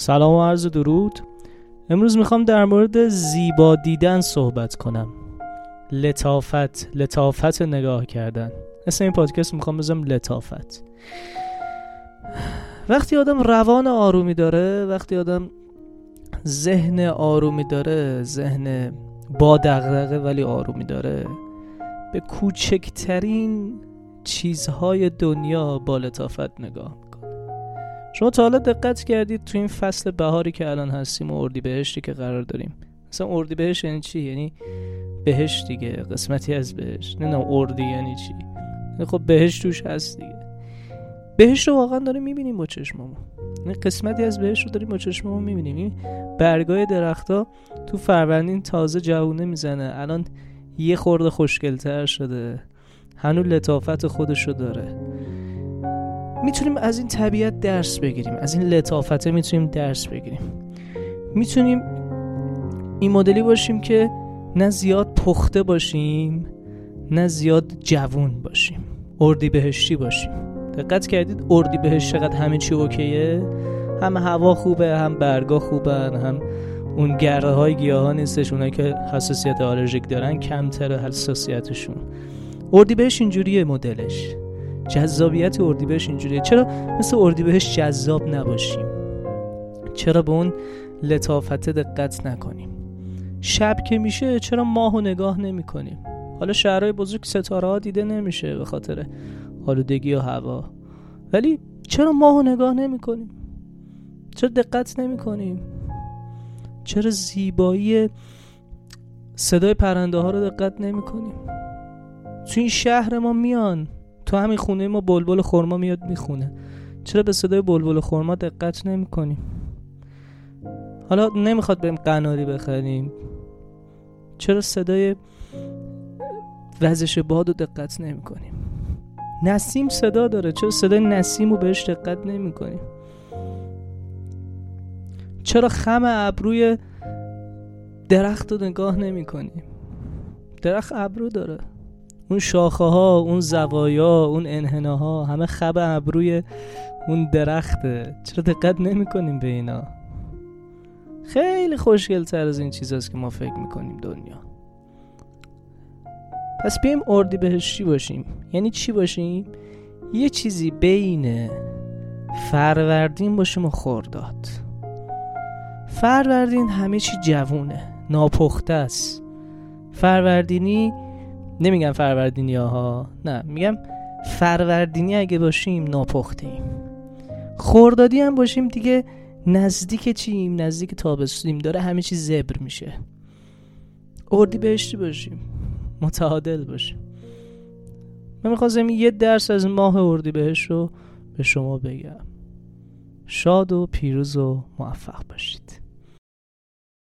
سلام و عرض درود. امروز می‌خوام در مورد زیبا دیدن صحبت کنم. لطافت لطافت نگاه کردن. اسم این پادکست می‌خوام بزنم لطافت. وقتی آدم روان آرومی داره وقتی آدم ذهن آرومی داره ذهن با دغدغه ولی آرومی داره به کوچکترین چیزهای دنیا با لطافت نگاه شما تا حالا دقت کردید تو این فصل بهاری که الان هستیم و اردی بهشتی که قرار داریم. مثلا اردی بهشت یعنی چی؟ یعنی بهشت دیگه قسمتی از بهشت. نه نه اردی یعنی چی. یعنی خب بهشت توش هست دیگه. بهشت رو واقعا داریم می‌بینیم با چشممون این یعنی قسمتی از بهشت رو داریم با چشممون می‌بینیم. این برگای درختها تو فروردین تازه جوونه می‌زنه. الان یه خورده خوشگلتر شده. هنوز لطافت خودش داره. می‌تونیم از این طبیعت درس بگیریم از این لطافته می‌تونیم درس بگیریم. می‌تونیم این مدلی باشیم که نه زیاد پخته باشیم نه زیاد جوون باشیم اردی بهشتی باشیم. دقت کردید اردی بهشت چقدر همه چی اوکیه؟ هم هوا خوبه هم برگا خوبه هم اون گره های گیاه نیستش اونایی که حساسیت آلرژیک دارن کمتر حساسیتشون. اردی بهش اینجوریه مدلش. جذابیت اردیبهشت اینجوریه. چرا مثل اردیبهشت جذاب نباشیم؟ چرا به اون لطافت دقت نکنیم؟ شب که میشه چرا ماه و نگاه نمی کنیم حالا شهرهای بزرگ ستاره ها دیده نمیشه به خاطر آلودگی و هوا. ولی چرا ماه و نگاه نمی کنیم چرا دقت نمی کنیم چرا زیبایی صدای پرنده ها رو دقت نمی کنیم تو این شهر ما میان. تو همین خونه ما بلبل خورما میاد می‌خونه. چرا به صدای بلبل خورما دقت نمی کنیم حالا نمی‌خواد بریم قناری بخریم. چرا صدای وزش باد رو دقت نمی کنیم نسیم صدا داره. چرا صدای نسیم رو بهش دقت نمی کنیم چرا خم ابروی درخت رو نگاه نمی کنیم درخت ابرو داره. اون شاخه ها اون زوایا اون انحناها همه خب ابروی اون درخته. چرا دقت نمی کنیم به اینا؟ خیلی خوشگل تر از این چیزاست که ما فکر می‌کنیم دنیا. پس بیایم اردی بهشتی باشیم؟ یعنی چی باشیم؟ یه چیزی بین فروردین باشیم و خورداد فروردین همه چی جوونه ناپخته است. فروردینی نمیگم فروردینی ها نه میگم فروردینی اگه باشیم ناپخته ایم خوردادی هم باشیم دیگه نزدیک چیم؟ نزدیک تابستونیم. داره همه چی زبر میشه. اردی بهشتی باشیم. متعادل باشیم. من می‌خواستم یه درس از ماه اردی بهش رو به شما بگم. شاد و پیروز و موفق باشید.